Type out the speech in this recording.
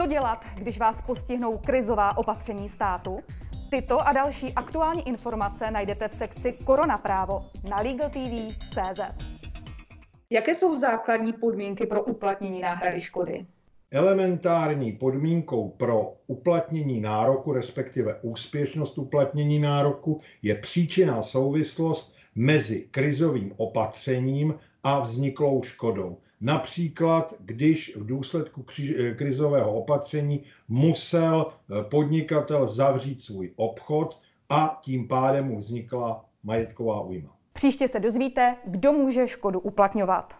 Co dělat, když vás postihnou krizová opatření státu? Tyto a další aktuální informace najdete v sekci Korona právo na LegalTV.cz. Jaké jsou základní podmínky pro uplatnění náhrady škody? Elementární podmínkou pro uplatnění nároku, respektive úspěšnost uplatnění nároku, je příčinná souvislost mezi krizovým opatřením a vzniklou škodou. Například, když v důsledku krizového opatření musel eh, podnikatel zavřít svůj obchod a tím pádem mu vznikla majetková újma. Příště se dozvíte, kdo může škodu uplatňovat.